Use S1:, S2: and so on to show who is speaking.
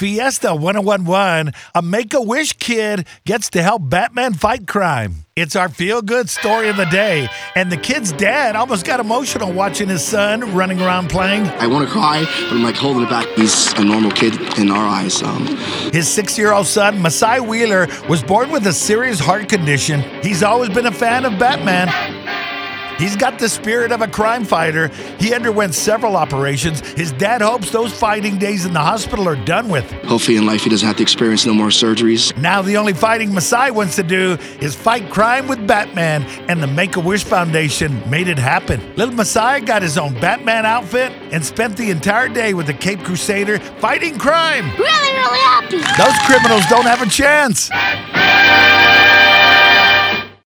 S1: Fiesta 1011, a make a wish kid gets to help Batman fight crime. It's our feel good story of the day, and the kid's dad almost got emotional watching his son running around playing.
S2: I want to cry, but I'm like holding it back. He's a normal kid in our eyes. Um,
S1: His six year old son, Masai Wheeler, was born with a serious heart condition. He's always been a fan of Batman. He's got the spirit of a crime fighter. He underwent several operations. His dad hopes those fighting days in the hospital are done with.
S2: hopefully, in life, he doesn't have to experience no more surgeries.
S1: Now, the only fighting Masai wants to do is fight crime with Batman, and the Make a Wish Foundation made it happen. Little Masai got his own Batman outfit and spent the entire day with the Caped Crusader fighting crime.
S3: Really, really happy.
S1: Those criminals don't have a chance.